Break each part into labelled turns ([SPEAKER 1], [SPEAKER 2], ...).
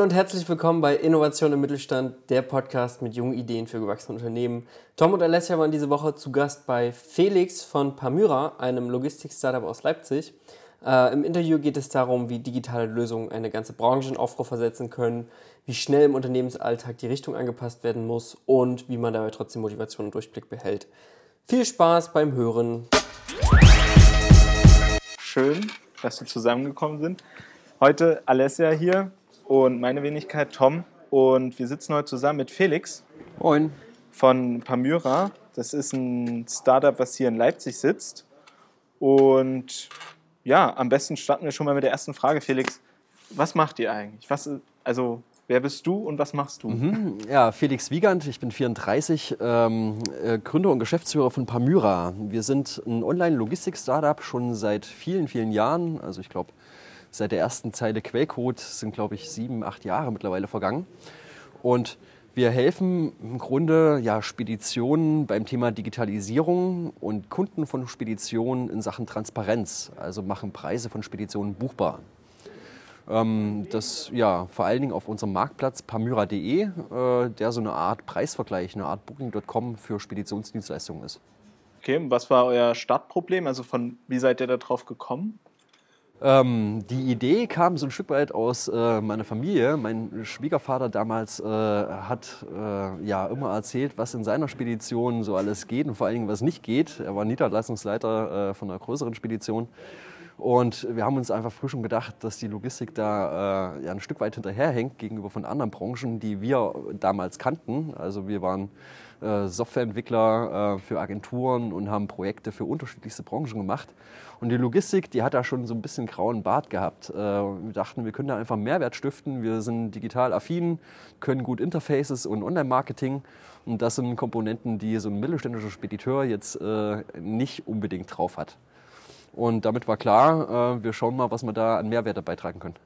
[SPEAKER 1] Moin und herzlich willkommen bei Innovation im Mittelstand, der Podcast mit jungen Ideen für gewachsene Unternehmen. Tom und Alessia waren diese Woche zu Gast bei Felix von Pamyra, einem Logistik-Startup aus Leipzig. Äh, Im Interview geht es darum, wie digitale Lösungen eine ganze Branche in Aufruhr versetzen können, wie schnell im Unternehmensalltag die Richtung angepasst werden muss und wie man dabei trotzdem Motivation und Durchblick behält. Viel Spaß beim Hören.
[SPEAKER 2] Schön, dass wir zusammengekommen sind. Heute Alessia hier und meine Wenigkeit Tom. Und wir sitzen heute zusammen mit Felix.
[SPEAKER 1] Moin.
[SPEAKER 2] Von Pamyra. Das ist ein Startup, was hier in Leipzig sitzt. Und ja, am besten starten wir schon mal mit der ersten Frage, Felix. Was macht ihr eigentlich? Was, also, wer bist du und was machst du?
[SPEAKER 3] Mhm. Ja, Felix Wiegand, ich bin 34, ähm, äh, Gründer und Geschäftsführer von Pamyra. Wir sind ein Online-Logistik-Startup schon seit vielen, vielen Jahren. Also ich glaube, seit der ersten Zeile Quellcode sind, glaube ich, sieben, acht Jahre mittlerweile vergangen. Und wir helfen im Grunde ja, Speditionen beim Thema Digitalisierung und Kunden von Speditionen in Sachen Transparenz, also machen Preise von Speditionen buchbar. Ähm, das ja vor allen Dingen auf unserem Marktplatz pamyra.de, äh, der so eine Art Preisvergleich, eine Art Booking.com für Speditionsdienstleistungen ist.
[SPEAKER 2] Okay, was war euer Startproblem? Also von wie seid ihr darauf gekommen?
[SPEAKER 3] Ähm, die Idee kam so ein Stück weit aus äh, meiner Familie. Mein Schwiegervater damals äh, hat äh, ja immer erzählt, was in seiner Spedition so alles geht und vor allen Dingen was nicht geht. Er war Niederlassungsleiter äh, von einer größeren Spedition. Und wir haben uns einfach früh schon gedacht, dass die Logistik da äh, ja, ein Stück weit hinterherhängt gegenüber von anderen Branchen, die wir damals kannten. Also wir waren äh, Softwareentwickler für Agenturen und haben Projekte für unterschiedlichste Branchen gemacht. Und die Logistik, die hat da schon so ein bisschen grauen Bart gehabt. Äh, wir dachten, wir können da einfach Mehrwert stiften. Wir sind digital affin, können gut Interfaces und Online-Marketing. Und das sind Komponenten, die so ein mittelständischer Spediteur jetzt äh, nicht unbedingt drauf hat. Und damit war klar, äh, wir schauen mal, was wir da an Mehrwerte beitragen können.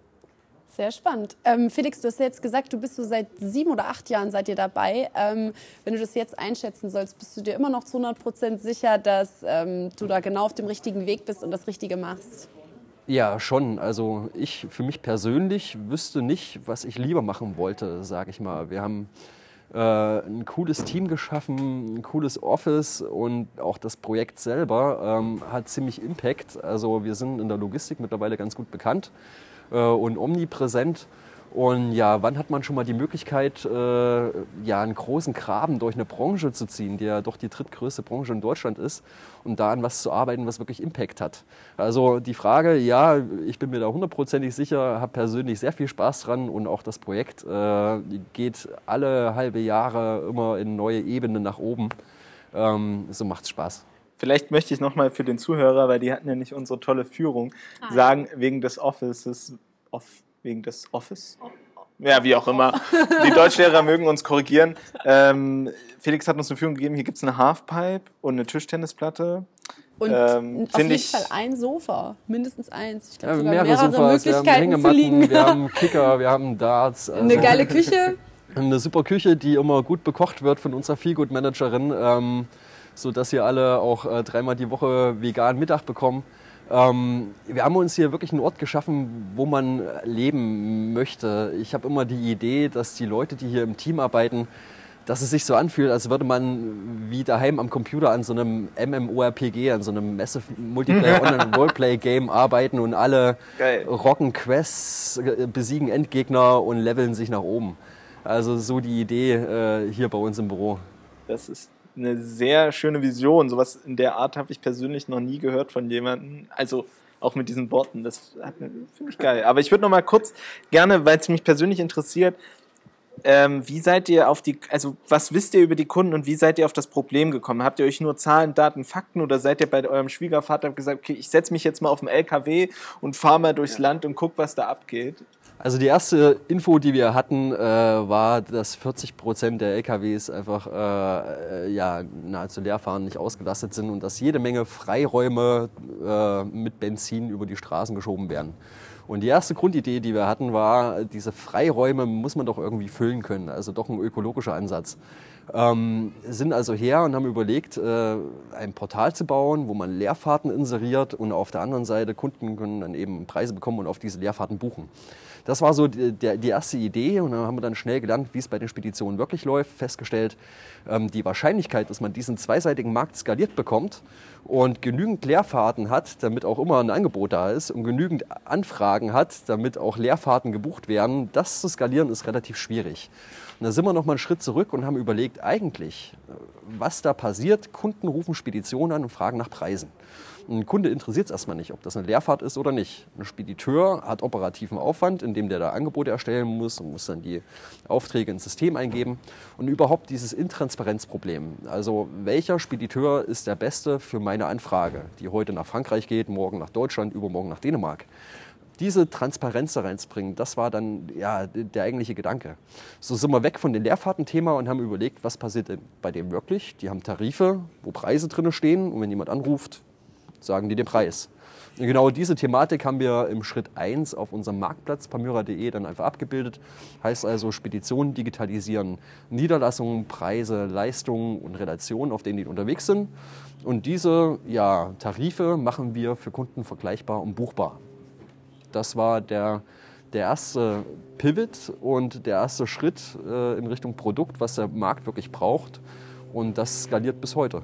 [SPEAKER 4] Sehr spannend. Ähm, Felix, du hast ja jetzt gesagt, du bist so seit sieben oder acht Jahren seid ihr dabei. Ähm, wenn du das jetzt einschätzen sollst, bist du dir immer noch zu 100 Prozent sicher, dass ähm, du da genau auf dem richtigen Weg bist und das Richtige machst?
[SPEAKER 3] Ja, schon. Also ich für mich persönlich wüsste nicht, was ich lieber machen wollte, sage ich mal. Wir haben ein cooles Team geschaffen, ein cooles Office und auch das Projekt selber ähm, hat ziemlich Impact. Also wir sind in der Logistik mittlerweile ganz gut bekannt äh, und omnipräsent. Und ja, wann hat man schon mal die Möglichkeit, äh, ja, einen großen Graben durch eine Branche zu ziehen, die ja doch die drittgrößte Branche in Deutschland ist, und da an was zu arbeiten, was wirklich Impact hat? Also die Frage, ja, ich bin mir da hundertprozentig sicher, habe persönlich sehr viel Spaß dran und auch das Projekt äh, geht alle halbe Jahre immer in neue Ebenen nach oben. Ähm, so macht es Spaß.
[SPEAKER 2] Vielleicht möchte ich nochmal für den Zuhörer, weil die hatten ja nicht unsere tolle Führung, ah. sagen, wegen des Offices, off, wegen des Office? Ja, wie auch immer. Die Deutschlehrer mögen uns korrigieren. Ähm, Felix hat uns eine Führung gegeben. Hier gibt es eine Halfpipe und eine Tischtennisplatte.
[SPEAKER 4] Und ähm, auf jeden ich, Fall ein Sofa, mindestens eins.
[SPEAKER 3] Ich glaube, ja, mehrere, mehrere Sofas, Möglichkeiten wir haben Hängematten, wir haben Kicker, wir haben Darts.
[SPEAKER 4] Also eine geile Küche.
[SPEAKER 3] Eine super Küche, die immer gut bekocht wird von unserer Feelgood-Managerin. Ähm, sodass ihr alle auch äh, dreimal die Woche vegan Mittag bekommen. Ähm, wir haben uns hier wirklich einen Ort geschaffen, wo man leben möchte. Ich habe immer die Idee, dass die Leute, die hier im Team arbeiten, dass es sich so anfühlt, als würde man wie daheim am Computer an so einem MMORPG, an so einem Massive Multiplayer Online Roleplay Game arbeiten und alle Geil. rocken Quests, äh, besiegen Endgegner und leveln sich nach oben. Also so die Idee äh, hier bei uns im Büro.
[SPEAKER 2] Das ist eine sehr schöne Vision. Sowas in der Art habe ich persönlich noch nie gehört von jemandem. Also auch mit diesen Worten. Das finde ich geil. Aber ich würde noch mal kurz gerne, weil es mich persönlich interessiert, ähm, wie seid ihr auf die, also was wisst ihr über die Kunden und wie seid ihr auf das Problem gekommen? Habt ihr euch nur Zahlen, Daten, Fakten oder seid ihr bei eurem Schwiegervater gesagt, okay, ich setze mich jetzt mal auf dem LKW und fahre mal durchs ja. Land und guck, was da abgeht?
[SPEAKER 3] Also die erste Info, die wir hatten, äh, war, dass 40 Prozent der LKWs einfach äh, ja, nahezu leerfahren, nicht ausgelastet sind und dass jede Menge Freiräume äh, mit Benzin über die Straßen geschoben werden. Und die erste Grundidee, die wir hatten, war, diese Freiräume muss man doch irgendwie füllen können, also doch ein ökologischer Ansatz. Ähm, sind also her und haben überlegt, äh, ein Portal zu bauen, wo man Leerfahrten inseriert und auf der anderen Seite Kunden können dann eben Preise bekommen und auf diese Leerfahrten buchen. Das war so die, die erste Idee und dann haben wir dann schnell gelernt, wie es bei den Speditionen wirklich läuft, festgestellt, ähm, die Wahrscheinlichkeit, dass man diesen zweiseitigen Markt skaliert bekommt und genügend Leerfahrten hat, damit auch immer ein Angebot da ist und genügend Anfragen hat, damit auch Leerfahrten gebucht werden, das zu skalieren ist relativ schwierig. Und da sind wir noch mal einen Schritt zurück und haben überlegt, eigentlich, was da passiert. Kunden rufen Speditionen an und fragen nach Preisen. Ein Kunde interessiert es erstmal nicht, ob das eine Leerfahrt ist oder nicht. Ein Spediteur hat operativen Aufwand, indem der da Angebote erstellen muss und muss dann die Aufträge ins System eingeben. Und überhaupt dieses Intransparenzproblem. Also welcher Spediteur ist der beste für meine Anfrage, die heute nach Frankreich geht, morgen nach Deutschland, übermorgen nach Dänemark? diese Transparenz da reinzubringen, das war dann ja, der eigentliche Gedanke. So sind wir weg von dem Leerfahrtenthema und haben überlegt, was passiert bei dem wirklich. Die haben Tarife, wo Preise drin stehen und wenn jemand anruft, sagen die den Preis. Und genau diese Thematik haben wir im Schritt 1 auf unserem Marktplatz pamyra.de dann einfach abgebildet. Heißt also Speditionen digitalisieren, Niederlassungen, Preise, Leistungen und Relationen, auf denen die unterwegs sind. Und diese ja, Tarife machen wir für Kunden vergleichbar und buchbar. Das war der, der erste Pivot und der erste Schritt äh, in Richtung Produkt, was der Markt wirklich braucht. Und das skaliert bis heute,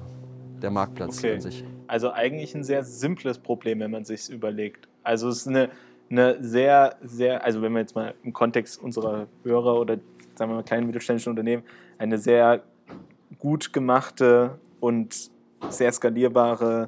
[SPEAKER 3] der Marktplatz
[SPEAKER 2] Okay.
[SPEAKER 3] an sich.
[SPEAKER 2] Also eigentlich ein sehr simples Problem, wenn man sich überlegt. Also es ist eine, eine sehr, sehr, also wenn wir jetzt mal im Kontext unserer Hörer oder sagen wir mal kleinen mittelständischen Unternehmen, eine sehr gut gemachte und sehr skalierbare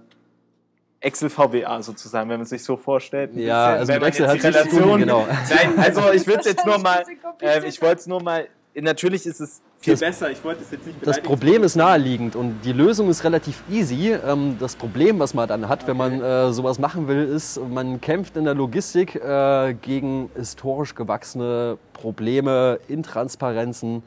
[SPEAKER 2] Excel-VBA sozusagen, wenn man sich so vorstellt.
[SPEAKER 3] Ja, also
[SPEAKER 2] wenn
[SPEAKER 3] Excel tun,
[SPEAKER 2] Relation-
[SPEAKER 3] genau.
[SPEAKER 2] Nein, also ich will es jetzt nur mal, äh, ich wollte es nur mal, natürlich ist es viel
[SPEAKER 3] Das-
[SPEAKER 2] besser, ich wollte es jetzt nicht
[SPEAKER 3] Das Problem ist naheliegend und die Lösung ist relativ easy. Ähm, Das Problem, was man dann hat, wenn man äh, sowas machen will, ist, man kämpft in der Logistik äh, gegen historisch gewachsene Probleme, Intransparenzen.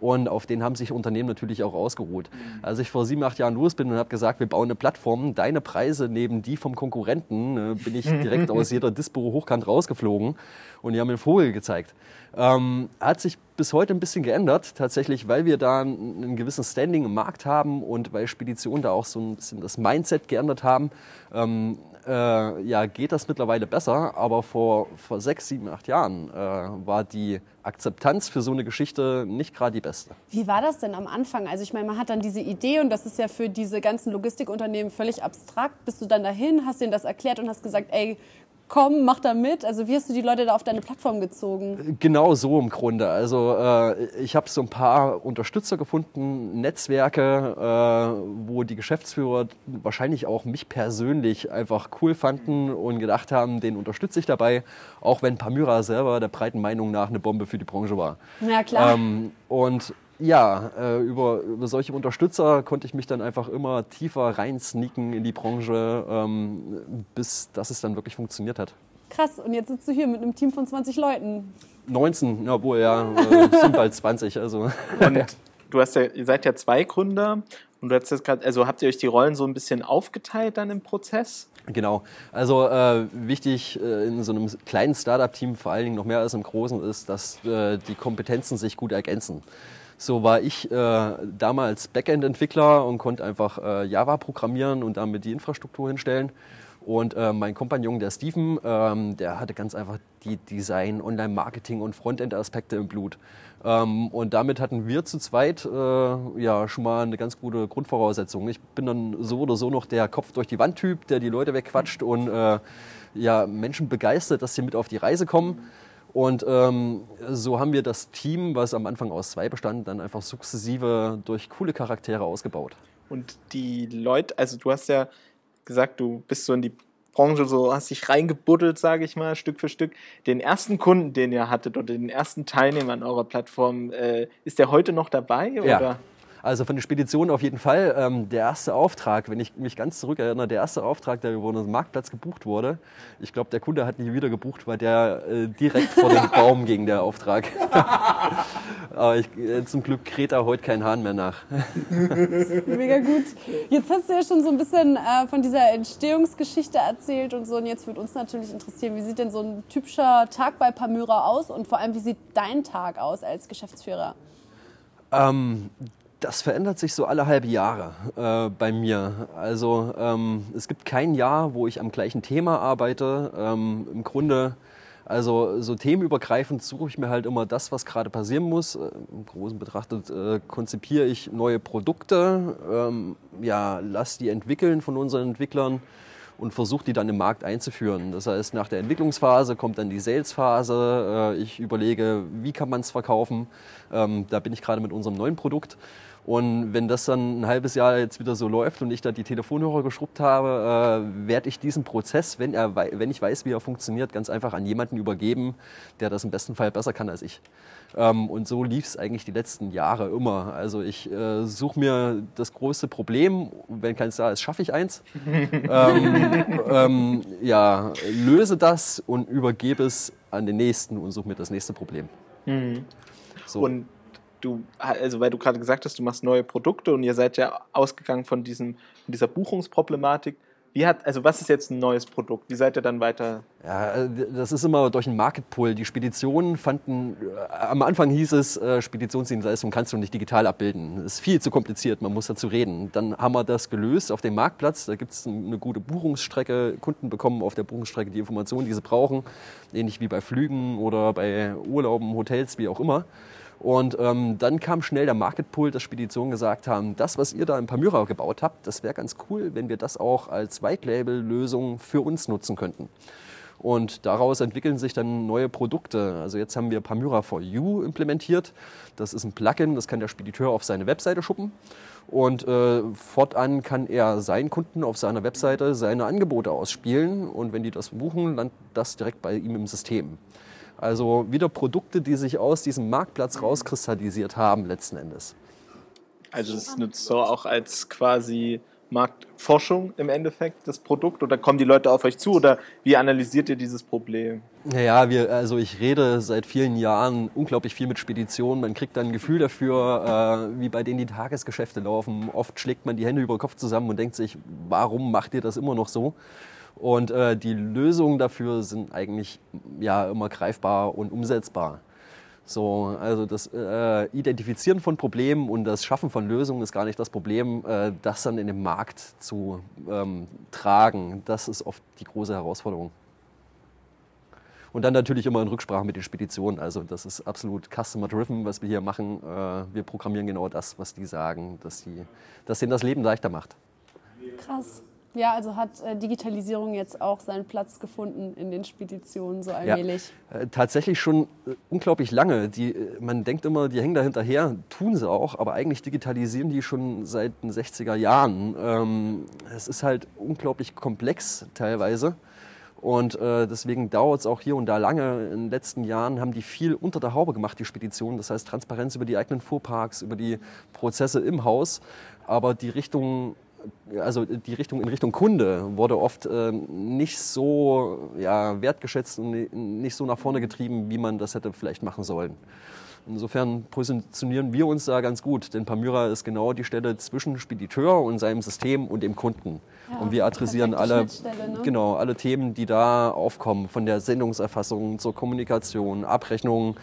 [SPEAKER 3] Und auf denen haben sich Unternehmen natürlich auch ausgeruht. Als ich vor sieben, acht Jahren los bin und habe gesagt, wir bauen eine Plattform, deine Preise neben die vom Konkurrenten, äh, bin ich direkt aus jeder Dispo hochkant rausgeflogen und die haben mir einen Vogel gezeigt. Ähm, hat sich bis heute ein bisschen geändert, tatsächlich, weil wir da einen, einen gewissen Standing im Markt haben und weil Speditionen da auch so ein bisschen das Mindset geändert haben. Ähm, äh, ja, geht das mittlerweile besser, aber vor, vor sechs, sieben, acht Jahren äh, war die Akzeptanz für so eine Geschichte nicht gerade die beste.
[SPEAKER 4] Wie war das denn am Anfang? Also ich meine, man hat dann diese Idee und das ist ja für diese ganzen Logistikunternehmen völlig abstrakt. Bist du dann dahin, hast denen das erklärt und hast gesagt, ey, komm, mach da mit? Also wie hast du die Leute da auf deine Plattform gezogen?
[SPEAKER 3] Genau so im Grunde. Also äh, ich habe so ein paar Unterstützer gefunden, Netzwerke, äh, wo die Geschäftsführer wahrscheinlich auch mich persönlich einfach cool fanden und gedacht haben, den unterstütze ich dabei, auch wenn Pamyra selber der breiten Meinung nach eine Bombe für die Branche war.
[SPEAKER 4] Na klar.
[SPEAKER 3] Ähm, und ja, äh, über, über solche Unterstützer konnte ich mich dann einfach immer tiefer reinsneaken in die Branche, ähm, bis dass es dann wirklich funktioniert hat.
[SPEAKER 4] Krass. Und jetzt sitzt du hier mit einem Team von 20 Leuten.
[SPEAKER 3] 19, obwohl ja, äh, sind bald 20, also.
[SPEAKER 2] Und du hast ja, ihr seid ja zwei Gründer und du hast jetzt gerade, also habt ihr euch die Rollen so ein bisschen aufgeteilt dann im Prozess?
[SPEAKER 3] Genau. Also äh, wichtig äh, in so einem kleinen Startup-Team, vor allen Dingen noch mehr als im großen, ist, dass äh, die Kompetenzen sich gut ergänzen. So war ich äh, damals Backend-Entwickler und konnte einfach äh, Java programmieren und damit die Infrastruktur hinstellen. Und äh, mein Kompagnon, der Steven, ähm, der hatte ganz einfach die Design, Online-Marketing und Frontend-Aspekte im Blut. Ähm, und damit hatten wir zu zweit äh, ja schon mal eine ganz gute Grundvoraussetzung. Ich bin dann so oder so noch der Kopf durch die Wand-Typ, der die Leute wegquatscht und äh, ja, Menschen begeistert, dass sie mit auf die Reise kommen. Und ähm, so haben wir das Team, was am Anfang aus zwei bestand, dann einfach sukzessive durch coole Charaktere ausgebaut.
[SPEAKER 2] Und die Leute, also du hast ja gesagt, du bist so in die Branche so, hast dich reingebuddelt, sage ich mal, Stück für Stück. Den ersten Kunden, den ihr hattet oder den ersten Teilnehmer an eurer Plattform, äh, ist der heute noch dabei?
[SPEAKER 3] Ja.
[SPEAKER 2] Oder?
[SPEAKER 3] Also von den Speditionen auf jeden Fall. Ähm, der erste Auftrag, wenn ich mich ganz zurückerinnere, der erste Auftrag, der über unseren Marktplatz gebucht wurde, ich glaube, der Kunde hat nie wieder gebucht, weil der äh, direkt vor den Baum ging, der Auftrag. Aber ich, äh, zum Glück kräht da heute kein Hahn mehr nach.
[SPEAKER 4] Mega gut. Jetzt hast du ja schon so ein bisschen äh, von dieser Entstehungsgeschichte erzählt und so. Und jetzt würde uns natürlich interessieren, wie sieht denn so ein typischer Tag bei Pamyra aus und vor allem, wie sieht dein Tag aus als Geschäftsführer?
[SPEAKER 3] Ähm, das verändert sich so alle halbe Jahre äh, bei mir. Also ähm, es gibt kein Jahr, wo ich am gleichen Thema arbeite. Ähm, Im Grunde Also so themenübergreifend suche ich mir halt immer das, was gerade passieren muss. Äh, Im Großen betrachtet äh, konzipiere ich neue Produkte, ähm, ja, lass die entwickeln von unseren Entwicklern und versuche die dann im Markt einzuführen. Das heißt, nach der Entwicklungsphase kommt dann die Salesphase. Äh, ich überlege, wie kann man es verkaufen. Ähm, da bin ich gerade mit unserem neuen Produkt. Und wenn das dann ein halbes Jahr jetzt wieder so läuft und ich da die Telefonhörer geschrubbt habe, äh, werde ich diesen Prozess, wenn, er, wenn ich weiß, wie er funktioniert, ganz einfach an jemanden übergeben, der das im besten Fall besser kann als ich. Ähm, und so lief es eigentlich die letzten Jahre immer. Also ich äh, suche mir das größte Problem, wenn keins da ist, schaffe ich eins. ähm, ähm, ja, löse das und übergebe es an den nächsten und suche mir das nächste Problem.
[SPEAKER 2] Mhm. So. Und du, also weil du gerade gesagt hast, du machst neue Produkte und ihr seid ja ausgegangen von, diesem, dieser Buchungsproblematik. Wie hat, also was ist jetzt ein neues Produkt? Wie seid ihr dann weiter?
[SPEAKER 3] Ja, das ist immer durch einen Market Pull. Die Speditionen fanden, äh, am Anfang hieß es, äh, Speditionsdienstleistung kannst du nicht digital abbilden. Das ist viel zu kompliziert, man muss dazu reden. Dann haben wir das gelöst auf dem Marktplatz. Da gibt es eine gute Buchungsstrecke. Kunden bekommen auf der Buchungsstrecke die Informationen, die sie brauchen. Ähnlich wie bei Flügen oder bei Urlauben, Hotels, wie auch immer. Und ähm, dann kam schnell der Market Pull, dass Speditionen gesagt haben, das, was ihr da in Palmyra gebaut habt, das wäre ganz cool, wenn wir das auch als White-Label-Lösung für uns nutzen könnten. Und daraus entwickeln sich dann neue Produkte. Also jetzt haben wir Palmyra for You implementiert. Das ist ein Plugin, das kann der Spediteur auf seine Webseite schuppen. Und äh, fortan kann er seinen Kunden auf seiner Webseite seine Angebote ausspielen. Und wenn die das buchen, landet das direkt bei ihm im System. Also wieder Produkte, die sich aus diesem Marktplatz rauskristallisiert haben letzten Endes.
[SPEAKER 2] Also das nutzt so auch als quasi Marktforschung im Endeffekt das Produkt oder kommen die Leute auf euch zu oder wie analysiert ihr dieses Problem?
[SPEAKER 3] Naja, wir, also ich rede seit vielen Jahren unglaublich viel mit Speditionen. Man kriegt dann ein Gefühl dafür, äh, wie bei denen die Tagesgeschäfte laufen. Oft schlägt man die Hände über den Kopf zusammen und denkt sich, warum macht ihr das immer noch so? Und äh, die Lösungen dafür sind eigentlich ja immer greifbar und umsetzbar. So, also das äh, Identifizieren von Problemen und das Schaffen von Lösungen ist gar nicht das Problem, äh, das dann in den Markt zu ähm, tragen. Das ist oft die große Herausforderung. Und dann natürlich immer in Rücksprache mit den Speditionen. Also das ist absolut customer-driven, was wir hier machen. Äh, wir programmieren genau das, was die sagen, dass, die, dass denen das Leben leichter macht.
[SPEAKER 4] Krass. Ja, also hat äh, Digitalisierung jetzt auch seinen Platz gefunden in den Speditionen so allmählich?
[SPEAKER 3] Ja, äh, tatsächlich schon äh, unglaublich lange. Die, man denkt immer, die hängen da hinterher, tun sie auch, aber eigentlich digitalisieren die schon seit den 60er Jahren. Ähm, es ist halt unglaublich komplex teilweise. Und äh, deswegen dauert es auch hier und da lange. In den letzten Jahren haben die viel unter der Haube gemacht, die Speditionen. Das heißt Transparenz über die eigenen Fuhrparks, über die Prozesse im Haus. Aber die Richtung also die Richtung in Richtung Kunde wurde oft äh, nicht so ja, wertgeschätzt und nicht so nach vorne getrieben, wie man das hätte vielleicht machen sollen. Insofern positionieren wir uns da ganz gut, denn Palmyra ist genau die Stelle zwischen Spediteur und seinem System und dem Kunden. Ja, und wir adressieren alle, ne? genau, alle Themen, die da aufkommen, von der Sendungserfassung zur Kommunikation, Abrechnung,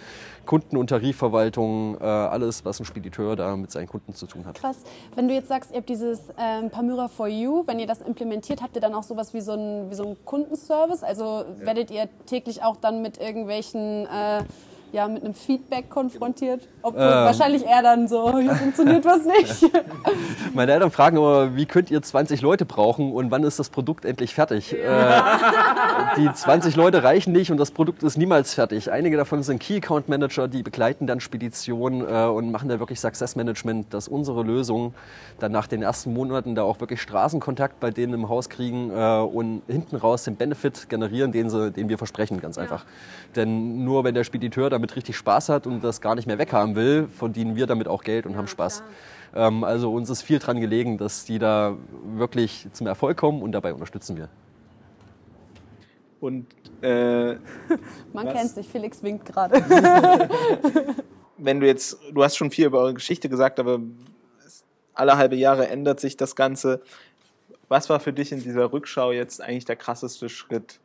[SPEAKER 3] Kunden- und Tarifverwaltung, äh, alles, was ein Spediteur da mit seinen Kunden zu tun hat.
[SPEAKER 4] Krass. Wenn du jetzt sagst, ihr habt dieses ähm, Palmyra for You, wenn ihr das implementiert, habt ihr dann auch sowas wie so ein, wie so Kundenservice? Also ja. werdet ihr täglich auch dann mit irgendwelchen äh, ja, mit einem Feedback konfrontiert. Obwohl ähm. wahrscheinlich eher dann so, hier funktioniert was nicht.
[SPEAKER 3] Meine Eltern fragen immer, wie könnt ihr 20 Leute brauchen und wann ist das Produkt endlich fertig? Ja. Äh, die 20 Leute reichen nicht und das Produkt ist niemals fertig. Einige davon sind Key Account Manager, die begleiten dann Speditionen äh, und machen da wirklich Success Management, dass unsere Lösung dann nach den ersten Monaten da auch wirklich Straßenkontakt bei denen im Haus kriegen äh, und hinten raus den Benefit generieren, den, sie, den wir versprechen, ganz einfach. Denn nur wenn der Spediteur damit richtig Spaß hat und das gar nicht mehr weghaben will, verdienen wir damit auch Geld und ja, haben Spaß. Ähm, also uns ist viel dran gelegen, dass die da wirklich zum Erfolg kommen und dabei unterstützen wir.
[SPEAKER 2] Und äh,
[SPEAKER 4] man was? kennt sich, Felix winkt gerade.
[SPEAKER 2] Wenn du jetzt, du hast schon viel über eure Geschichte gesagt, aber alle halbe Jahre ändert sich das Ganze. Was war für dich in dieser Rückschau jetzt eigentlich der krasseste Schritt?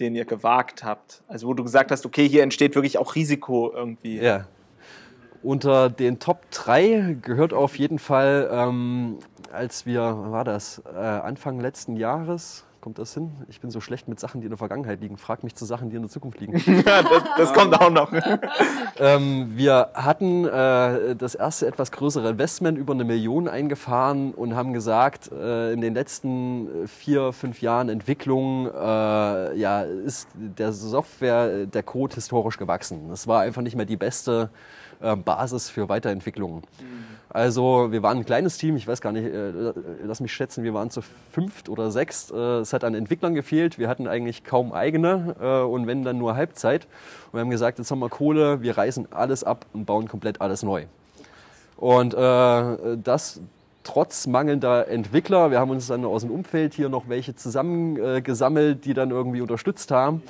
[SPEAKER 2] Den ihr gewagt habt? Also wo du gesagt hast, okay, hier entsteht wirklich auch Risiko irgendwie.
[SPEAKER 3] Ja. Unter den Top 3 gehört auf jeden Fall, ähm, als wir, war das, äh, Anfang letzten Jahres, Kommt das hin? Ich bin so schlecht mit Sachen, die in der Vergangenheit liegen. Frag mich zu Sachen, die in der Zukunft liegen.
[SPEAKER 2] Das, das kommt auch noch.
[SPEAKER 3] ähm, wir hatten äh, das erste etwas größere Investment über eine Million eingefahren und haben gesagt, äh, in den letzten vier, fünf Jahren Entwicklung äh, ja, ist der Software, der Code historisch gewachsen. Das war einfach nicht mehr die beste äh, Basis für Weiterentwicklung. Also wir waren ein kleines Team, ich weiß gar nicht, äh, lass mich schätzen, wir waren zu fünft oder sechst. Äh, es hat an Entwicklern gefehlt, wir hatten eigentlich kaum eigene äh, und wenn dann nur Halbzeit. Und wir haben gesagt, jetzt haben wir Kohle, wir reißen alles ab und bauen komplett alles neu. Und äh, das trotz mangelnder Entwickler. Wir haben uns dann aus dem Umfeld hier noch welche zusammengesammelt, die dann irgendwie unterstützt haben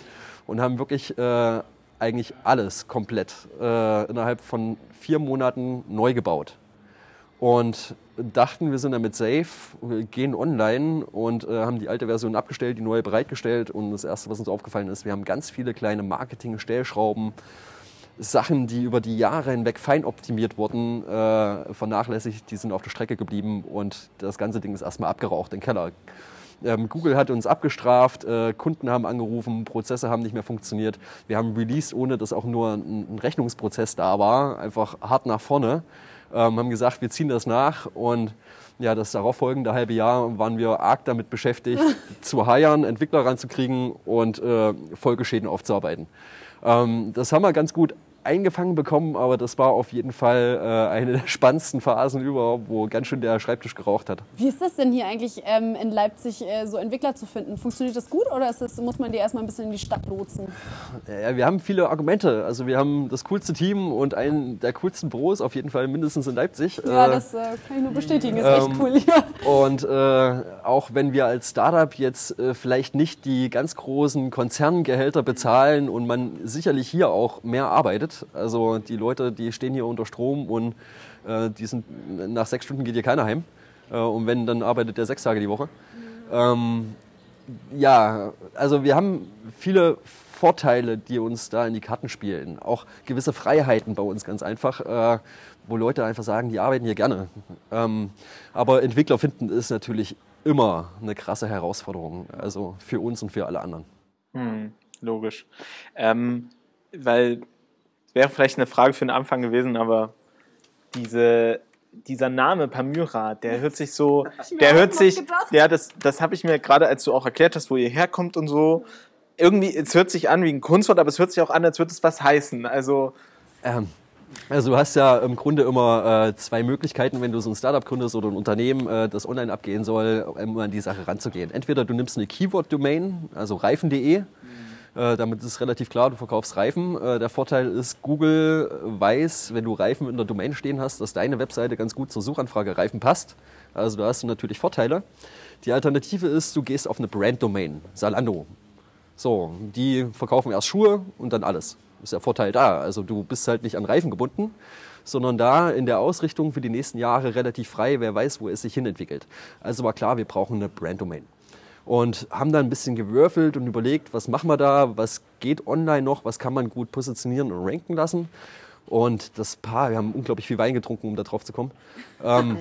[SPEAKER 3] und haben wirklich äh, eigentlich alles komplett äh, innerhalb von vier Monaten neu gebaut. Und dachten, wir sind damit safe, gehen online und äh, haben die alte Version abgestellt, die neue bereitgestellt. Und das Erste, was uns aufgefallen ist, wir haben ganz viele kleine Marketing-Stellschrauben, Sachen, die über die Jahre hinweg fein optimiert wurden, äh, vernachlässigt, die sind auf der Strecke geblieben und das ganze Ding ist erstmal abgeraucht im Keller. Ähm, Google hat uns abgestraft, äh, Kunden haben angerufen, Prozesse haben nicht mehr funktioniert. Wir haben released, ohne dass auch nur ein, ein Rechnungsprozess da war, einfach hart nach vorne. Ähm, haben gesagt, wir ziehen das nach und ja, das darauffolgende halbe Jahr waren wir arg damit beschäftigt, zu hiren, Entwickler ranzukriegen und äh, Folgeschäden aufzuarbeiten. Ähm, das haben wir ganz gut eingefangen bekommen, aber das war auf jeden Fall äh, eine der spannendsten Phasen überhaupt, wo ganz schön der Schreibtisch geraucht hat.
[SPEAKER 4] Wie ist das denn hier eigentlich ähm, in Leipzig, äh, so Entwickler zu finden? Funktioniert das gut oder das, muss man die erstmal ein bisschen in die Stadt lotsen?
[SPEAKER 3] Ja, wir haben viele Argumente. Also wir haben das coolste Team und einen der coolsten Büros, auf jeden Fall mindestens in Leipzig.
[SPEAKER 4] Ja, äh, das äh, kann ich nur bestätigen, ist ähm, echt cool hier.
[SPEAKER 3] Und äh, auch wenn wir als Startup jetzt äh, vielleicht nicht die ganz großen Konzerngehälter bezahlen und man sicherlich hier auch mehr arbeitet, also die Leute, die stehen hier unter Strom und äh, die sind, nach sechs Stunden geht hier keiner heim. Äh, und wenn, dann arbeitet der sechs Tage die Woche. Ähm, ja, also wir haben viele Vorteile, die uns da in die Karten spielen. Auch gewisse Freiheiten bei uns ganz einfach, äh, wo Leute einfach sagen, die arbeiten hier gerne. Ähm, aber Entwickler finden ist natürlich immer eine krasse Herausforderung, also für uns und für alle anderen.
[SPEAKER 2] Hm, logisch. Ähm, weil wäre vielleicht eine Frage für den Anfang gewesen, aber diese, dieser Name Pamyra, der hört sich so, der hört sich, ja, das, das habe ich mir gerade, als du auch erklärt hast, wo ihr herkommt und so, irgendwie, es hört sich an wie ein Kunstwort, aber es hört sich auch an, als würde es was heißen. Also,
[SPEAKER 3] ähm, also du hast ja im Grunde immer äh, zwei Möglichkeiten, wenn du so ein Startup gründest oder ein Unternehmen, äh, das online abgehen soll, um an die Sache ranzugehen. Entweder du nimmst eine Keyword-Domain, also reifen.de, äh, damit ist relativ klar, du verkaufst Reifen. Äh, der Vorteil ist, Google weiß, wenn du Reifen in der Domain stehen hast, dass deine Webseite ganz gut zur Suchanfrage Reifen passt. Also da hast du natürlich Vorteile. Die Alternative ist, du gehst auf eine Brand-Domain, Salando. So, die verkaufen erst Schuhe und dann alles. Ist der Vorteil da. Also du bist halt nicht an Reifen gebunden, sondern da in der Ausrichtung für die nächsten Jahre relativ frei, wer weiß, wo es sich hinentwickelt. Also war klar, wir brauchen eine Brand-Domain und haben dann ein bisschen gewürfelt und überlegt, was machen wir da, was geht online noch, was kann man gut positionieren und ranken lassen. Und das Paar, wir haben unglaublich viel Wein getrunken, um da drauf zu kommen. Ähm,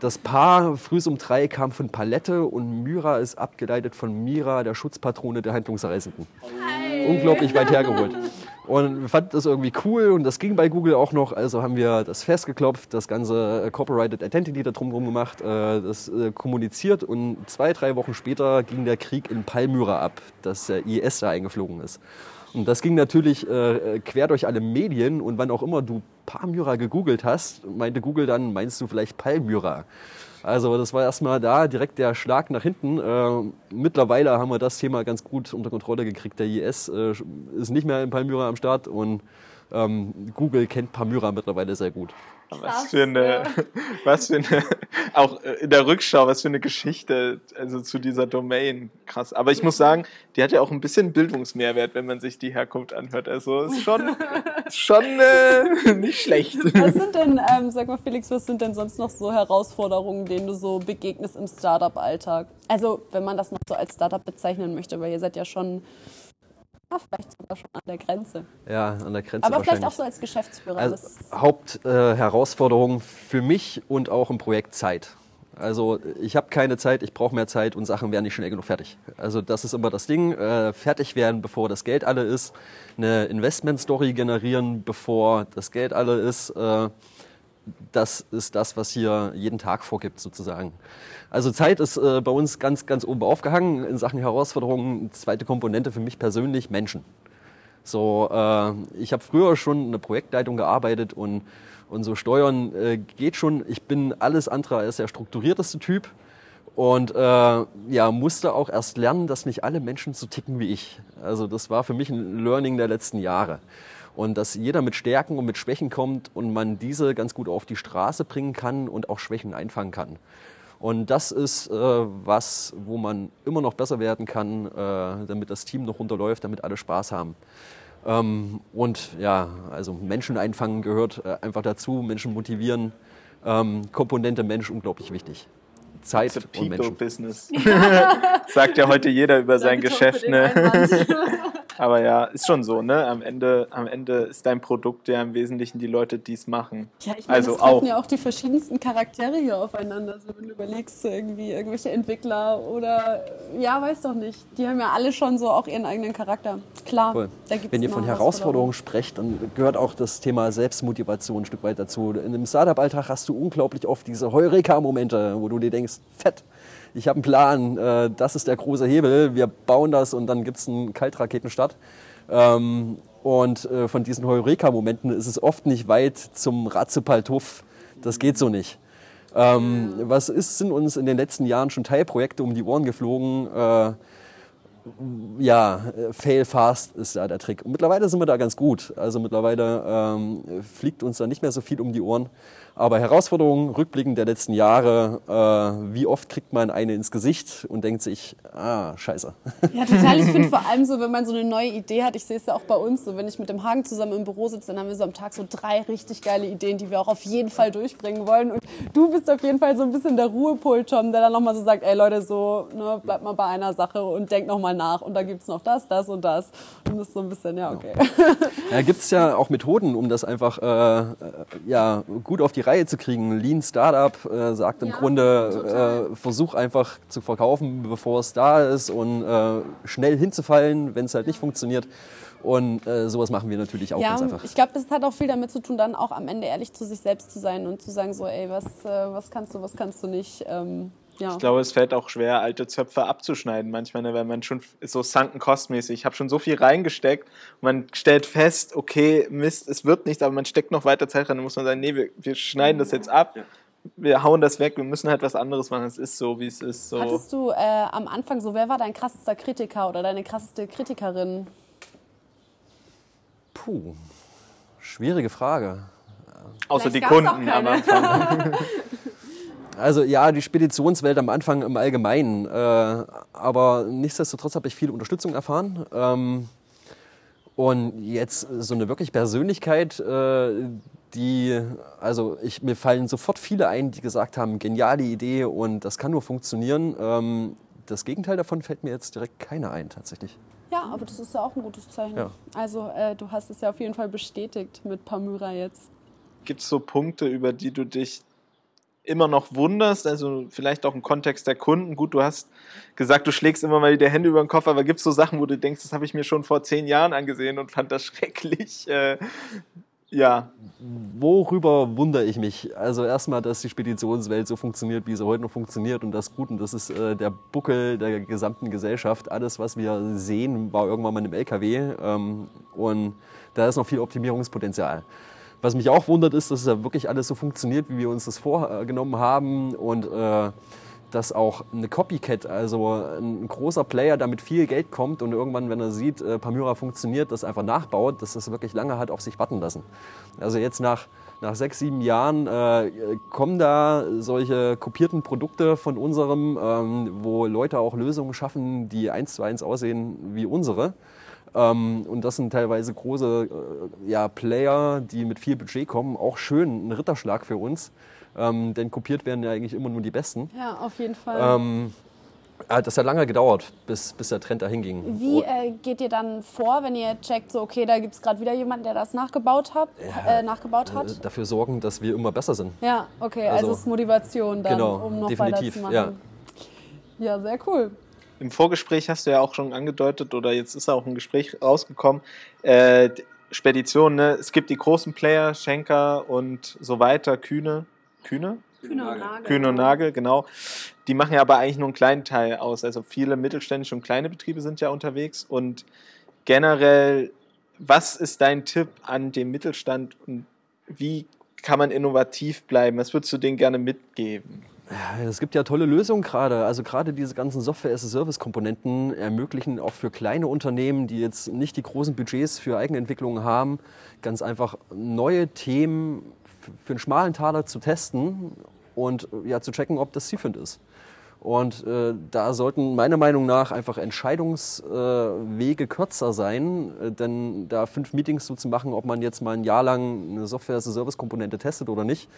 [SPEAKER 3] das Paar früh um drei kam von Palette und Myra ist abgeleitet von Mira, der Schutzpatrone der Handlungsreisenden. Hi. Unglaublich weit hergeholt. Und wir fanden das irgendwie cool und das ging bei Google auch noch. Also haben wir das festgeklopft, das ganze äh, Corporated Identity da drumherum gemacht, äh, das äh, kommuniziert und zwei, drei Wochen später ging der Krieg in Palmyra ab, dass der IS da eingeflogen ist. Und das ging natürlich äh, quer durch alle Medien und wann auch immer du Palmyra gegoogelt hast, meinte Google dann, meinst du vielleicht Palmyra? Also das war erstmal da direkt der Schlag nach hinten. Äh, mittlerweile haben wir das Thema ganz gut unter Kontrolle gekriegt. Der IS äh, ist nicht mehr in Palmyra am Start und ähm, Google kennt Palmyra mittlerweile sehr gut.
[SPEAKER 2] Was für eine, was für eine, auch in der Rückschau, was für eine Geschichte, also zu dieser Domain. Krass. Aber ich muss sagen, die hat ja auch ein bisschen Bildungsmehrwert, wenn man sich die Herkunft anhört. Also ist schon, schon äh, nicht schlecht.
[SPEAKER 4] Was sind denn, ähm, sag mal Felix, was sind denn sonst noch so Herausforderungen, denen du so begegnest im Startup-Alltag? Also, wenn man das noch so als Startup bezeichnen möchte, weil ihr seid ja schon vielleicht sogar schon an der Grenze.
[SPEAKER 3] Ja, an der Grenze.
[SPEAKER 4] Aber vielleicht auch so als Geschäftsführer.
[SPEAKER 3] Also Hauptherausforderung äh, für mich und auch im Projekt Zeit. Also ich habe keine Zeit, ich brauche mehr Zeit und Sachen werden nicht schnell genug fertig. Also das ist immer das Ding, äh, fertig werden, bevor das Geld alle ist, eine Investment-Story generieren, bevor das Geld alle ist. Äh, das ist das, was hier jeden Tag vorgibt sozusagen. Also Zeit ist äh, bei uns ganz, ganz oben aufgehangen in Sachen Herausforderungen. Zweite Komponente für mich persönlich Menschen. So, äh, ich habe früher schon in der Projektleitung gearbeitet und, und so Steuern äh, geht schon. Ich bin alles andere als der strukturierteste Typ und äh, ja, musste auch erst lernen, dass nicht alle Menschen so ticken wie ich. Also das war für mich ein Learning der letzten Jahre. Und dass jeder mit Stärken und mit Schwächen kommt und man diese ganz gut auf die Straße bringen kann und auch Schwächen einfangen kann. Und das ist äh, was, wo man immer noch besser werden kann, äh, damit das Team noch runterläuft, damit alle Spaß haben. Ähm, und ja, also Menschen einfangen gehört äh, einfach dazu, Menschen motivieren. Ähm, Komponente Mensch unglaublich wichtig. Zeit und Menschen.
[SPEAKER 2] People-Business. Sagt ja heute jeder über sein Geschäft. Ne? Aber ja, ist schon so. Ne? Am, Ende, am Ende ist dein Produkt ja im Wesentlichen die Leute, die es machen.
[SPEAKER 4] Ja, ich meine,
[SPEAKER 2] Also
[SPEAKER 4] es treffen
[SPEAKER 2] auch.
[SPEAKER 4] ja auch die verschiedensten Charaktere hier aufeinander. Also wenn du überlegst, irgendwie irgendwelche Entwickler oder ja, weiß doch nicht. Die haben ja alle schon so auch ihren eigenen Charakter. Klar, gibt's
[SPEAKER 3] Wenn ihr von Herausforderungen sprecht, dann gehört auch das Thema Selbstmotivation ein Stück weit dazu. In einem Startup-Alltag hast du unglaublich oft diese Heureka-Momente, wo du dir denkst, fett, ich habe einen Plan, äh, das ist der große Hebel, wir bauen das und dann gibt es einen Kaltraketenstart. Ähm, und äh, von diesen Heureka-Momenten ist es oft nicht weit zum Ratzepaltuff. Das geht so nicht. Ähm, was ist, sind uns in den letzten Jahren schon Teilprojekte um die Ohren geflogen? Äh, ja, fail fast ist da der Trick. Und mittlerweile sind wir da ganz gut. Also mittlerweile ähm, fliegt uns da nicht mehr so viel um die Ohren. Aber Herausforderungen, Rückblicken der letzten Jahre, äh, wie oft kriegt man eine ins Gesicht und denkt sich, ah, scheiße.
[SPEAKER 4] Ja, total. Ich finde vor allem so, wenn man so eine neue Idee hat, ich sehe es ja auch bei uns, so wenn ich mit dem Hagen zusammen im Büro sitze, dann haben wir so am Tag so drei richtig geile Ideen, die wir auch auf jeden Fall durchbringen wollen. Und du bist auf jeden Fall so ein bisschen der Ruhepol, Tom, der dann nochmal so sagt, ey Leute, so, ne, bleibt mal bei einer Sache und denkt nochmal nach. Und da gibt's noch das, das und das. Und das ist so ein bisschen, ja, okay.
[SPEAKER 3] Da gibt es ja auch Methoden, um das einfach äh, äh, ja, gut auf die Reihe zu kriegen. Lean Startup äh, sagt im
[SPEAKER 4] Ja,
[SPEAKER 3] Grunde, äh, versuch einfach zu verkaufen, bevor es da ist und äh, schnell hinzufallen, wenn es halt nicht funktioniert. Und äh, sowas machen wir natürlich auch
[SPEAKER 4] Ja,
[SPEAKER 3] ganz einfach.
[SPEAKER 4] ich glaube, das hat auch viel damit zu tun, dann auch am Ende ehrlich zu sich selbst zu sein und zu sagen so, ey, was, äh, was kannst du, was kannst du nicht. Ähm, ja.
[SPEAKER 2] Ich glaube, es fällt auch schwer, alte Zöpfe abzuschneiden. Manchmal, ne, wenn man schon so sunken cost-mäßig. Ich habe schon so viel reingesteckt und man stellt fest, okay, Mist, es wird nichts, aber man steckt noch weiter Zeit rein. Dann muss man sagen, nee, wir, wir schneiden das jetzt ab. Wir hauen das weg, wir müssen halt was anderes machen. Es ist so, wie es ist. So.
[SPEAKER 4] Hattest du äh, am Anfang so, wer war dein krassester Kritiker oder deine krasseste Kritikerin?
[SPEAKER 3] Puh, schwierige Frage.
[SPEAKER 2] Außer die
[SPEAKER 4] Vielleicht auch
[SPEAKER 2] Kunden am. Anfang.
[SPEAKER 3] Also ja, die Speditionswelt am Anfang im Allgemeinen. Äh, aber nichtsdestotrotz habe ich viel Unterstützung erfahren. Ähm, und jetzt so eine wirklich Persönlichkeit, äh, die, also ich, mir fallen sofort viele ein, die gesagt haben, geniale Idee und das kann nur funktionieren. Ähm, das Gegenteil davon fällt mir jetzt direkt keiner ein, tatsächlich.
[SPEAKER 4] Ja, aber das ist ja auch ein gutes Zeichen.
[SPEAKER 3] Ja.
[SPEAKER 4] Also äh, du hast es ja auf jeden Fall bestätigt mit Palmyra jetzt.
[SPEAKER 2] Gibt es so Punkte, über die du dich immer noch wunderst? Also vielleicht auch im Kontext der Kunden. Gut, du hast gesagt, du schlägst immer mal die Hände über den Kopf, aber gibt es so Sachen, wo du denkst, das habe ich mir schon vor zehn Jahren angesehen und fand das schrecklich? Äh, ja,
[SPEAKER 3] Worüber wundere ich mich? Also erstmal, dass die Speditionswelt so funktioniert, wie sie heute noch funktioniert und das Gut, und das ist äh, der Buckel der gesamten Gesellschaft. Alles, was wir sehen, war irgendwann mal im LKW ähm, und da ist noch viel Optimierungspotenzial. Was mich auch wundert, ist, dass es ja wirklich alles so funktioniert, wie wir uns das vorgenommen haben und äh, dass auch eine Copycat, also ein großer Player, damit viel Geld kommt und irgendwann, wenn er sieht, äh, Palmyra funktioniert, das einfach nachbaut, dass das wirklich lange hat auf sich warten lassen. Also jetzt nach, nach sechs, sieben Jahren äh, kommen da solche kopierten Produkte von unserem, ähm, wo Leute auch Lösungen schaffen, die eins zu eins aussehen wie unsere. Ähm, und das sind teilweise große äh, ja, Player, die mit viel Budget kommen. Auch schön, ein Ritterschlag für uns. Ähm, denn kopiert werden ja eigentlich immer nur die Besten.
[SPEAKER 4] Ja, auf jeden Fall.
[SPEAKER 3] Ähm, Das hat lange gedauert, bis, bis der Trend dahin ging.
[SPEAKER 4] Wie äh, geht ihr dann vor, wenn ihr checkt, so okay, da gibt es gerade wieder jemanden, der das nachgebaut hat? Äh, nachgebaut hat?
[SPEAKER 3] Äh, Dafür sorgen, dass wir immer besser sind.
[SPEAKER 4] Ja, okay, also,
[SPEAKER 3] Also-
[SPEAKER 4] es ist Motivation dann,
[SPEAKER 3] Genau,
[SPEAKER 4] um noch
[SPEAKER 3] definitiv,
[SPEAKER 4] weiterzumachen. Ja. ja, sehr cool.
[SPEAKER 2] Im Vorgespräch hast du ja auch schon angedeutet, oder jetzt ist auch ein Gespräch rausgekommen, äh, Spedition, ne? es gibt die großen Player, Schenker und so weiter, Kühne, Kühne?
[SPEAKER 4] Kühne und Nagel.
[SPEAKER 2] Kühne und Nagel, genau. Die machen ja aber eigentlich nur einen kleinen Teil aus. Also viele mittelständische und kleine Betriebe sind ja unterwegs. Und generell, was ist dein Tipp an den Mittelstand und wie kann man innovativ bleiben? Was würdest du denen gerne mitgeben?
[SPEAKER 3] Es gibt ja tolle Lösungen gerade. Also gerade diese ganzen Software-as-a-Service-Komponenten ermöglichen auch für kleine Unternehmen, die jetzt nicht die großen Budgets für Eigenentwicklungen haben, ganz einfach neue Themen für einen schmalen Taler zu testen und ja, zu checken, ob das zielführend ist. Und äh, da sollten meiner Meinung nach einfach Entscheidungswege äh, kürzer sein, äh, denn da fünf Meetings so zu machen, ob man jetzt mal ein Jahr lang eine Software-as-a-Service-Komponente testet oder nicht,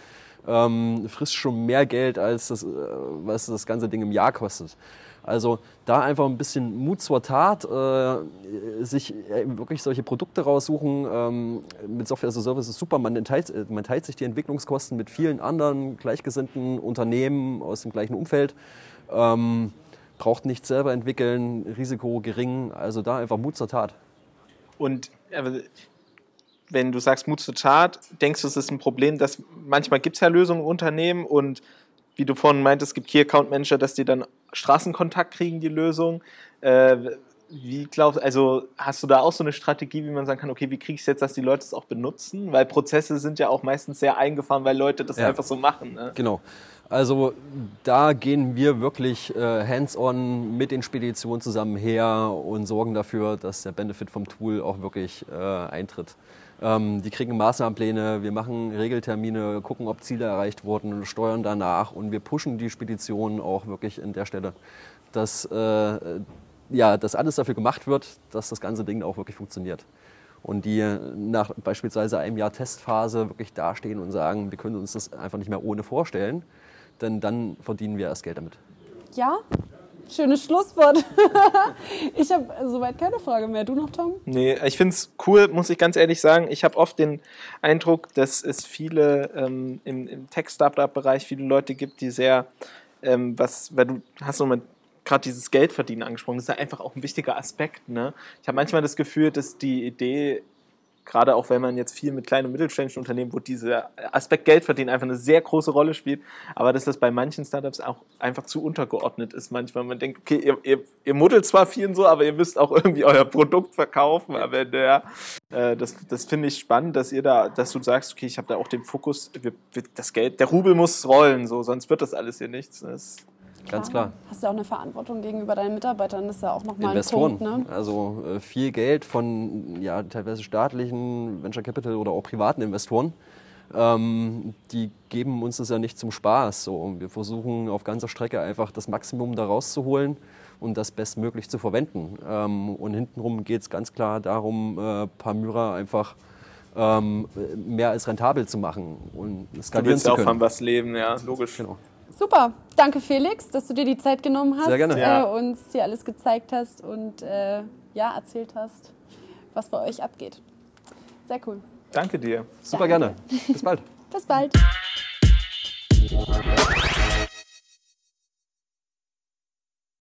[SPEAKER 3] ähm, frisst schon mehr Geld, als das, äh, was das ganze Ding im Jahr kostet. Also da einfach ein bisschen Mut zur Tat, äh, sich äh, wirklich solche Produkte raussuchen. Ähm, mit Software as a Service ist super, man teilt, äh, man teilt sich die Entwicklungskosten mit vielen anderen gleichgesinnten Unternehmen aus dem gleichen Umfeld. Ähm, braucht nicht selber entwickeln, Risiko gering, also da einfach Mut zur Tat.
[SPEAKER 2] Und aber, wenn du sagst Mut zur Tat, denkst du, es ist ein Problem, dass manchmal gibt es ja Lösungen im Unternehmen und wie du vorhin meintest, es gibt Key Account Manager, dass die dann Straßenkontakt kriegen, die Lösung. Äh, wie glaubst also hast du da auch so eine Strategie, wie man sagen kann, okay, wie kriege ich es jetzt, dass die Leute es auch benutzen? Weil Prozesse sind ja auch meistens sehr eingefahren, weil Leute das
[SPEAKER 3] Ja.
[SPEAKER 2] einfach so machen. Ne?
[SPEAKER 3] Genau. Also da gehen wir wirklich äh, hands-on mit den Speditionen zusammen her und sorgen dafür, dass der Benefit vom Tool auch wirklich äh, eintritt. Ähm, die kriegen Maßnahmenpläne, wir machen Regeltermine, gucken, ob Ziele erreicht wurden, steuern danach und wir pushen die Speditionen auch wirklich in der Stelle, dass, äh, ja, dass alles dafür gemacht wird, dass das ganze Ding auch wirklich funktioniert und die nach beispielsweise einem Jahr Testphase wirklich dastehen und sagen, wir können uns das einfach nicht mehr ohne vorstellen, denn dann verdienen wir erst Geld damit.
[SPEAKER 4] Ja, schönes Schlusswort. ich habe soweit keine Frage mehr. Du noch, Tom?
[SPEAKER 2] Nee, ich finde es cool, muss ich ganz ehrlich sagen. Ich habe oft den Eindruck, dass es viele ähm, im, im Tech-Startup-Bereich viele Leute gibt, die sehr, ähm, was, weil du hast nochmal gerade dieses Geldverdienen angesprochen, das ist ja einfach auch ein wichtiger Aspekt. Ne? Ich habe manchmal das Gefühl, dass die Idee, gerade auch wenn man jetzt viel mit kleinen und mittelständischen Unternehmen, wo dieser Aspekt Geld verdienen einfach eine sehr große Rolle spielt, aber dass das bei manchen Startups auch einfach zu untergeordnet ist manchmal. Man denkt, okay, ihr, ihr, ihr muddelt zwar viel und so, aber ihr müsst auch irgendwie euer Produkt verkaufen, aber der, äh, das, das finde ich spannend, dass ihr da, dass du sagst, okay, ich habe da auch den Fokus, wir, wir, das Geld, der Rubel muss rollen, so, sonst wird das alles hier nichts. Das,
[SPEAKER 3] Ganz klar.
[SPEAKER 4] Hast du auch eine Verantwortung gegenüber deinen Mitarbeitern? Das ist ja auch nochmal ein
[SPEAKER 3] Investoren.
[SPEAKER 4] Punkt. Ne?
[SPEAKER 3] Also äh, viel Geld von ja, teilweise staatlichen, Venture Capital oder auch privaten Investoren. Ähm, die geben uns das ja nicht zum Spaß. So. Wir versuchen auf ganzer Strecke einfach das Maximum da rauszuholen und das bestmöglich zu verwenden. Ähm, und hintenrum geht es ganz klar darum, äh, Palmyra einfach ähm, mehr als rentabel zu machen und
[SPEAKER 2] du
[SPEAKER 3] skalieren
[SPEAKER 2] willst
[SPEAKER 3] zu
[SPEAKER 2] ja auch
[SPEAKER 3] können.
[SPEAKER 2] von was leben, ja, logisch.
[SPEAKER 3] Genau.
[SPEAKER 4] Super. Danke, Felix, dass du dir die Zeit genommen hast,
[SPEAKER 3] Sehr gerne.
[SPEAKER 4] Äh, uns hier alles gezeigt hast und äh, ja, erzählt hast, was bei euch abgeht. Sehr cool.
[SPEAKER 2] Danke dir.
[SPEAKER 3] Super gerne. Bis bald.
[SPEAKER 4] Bis bald.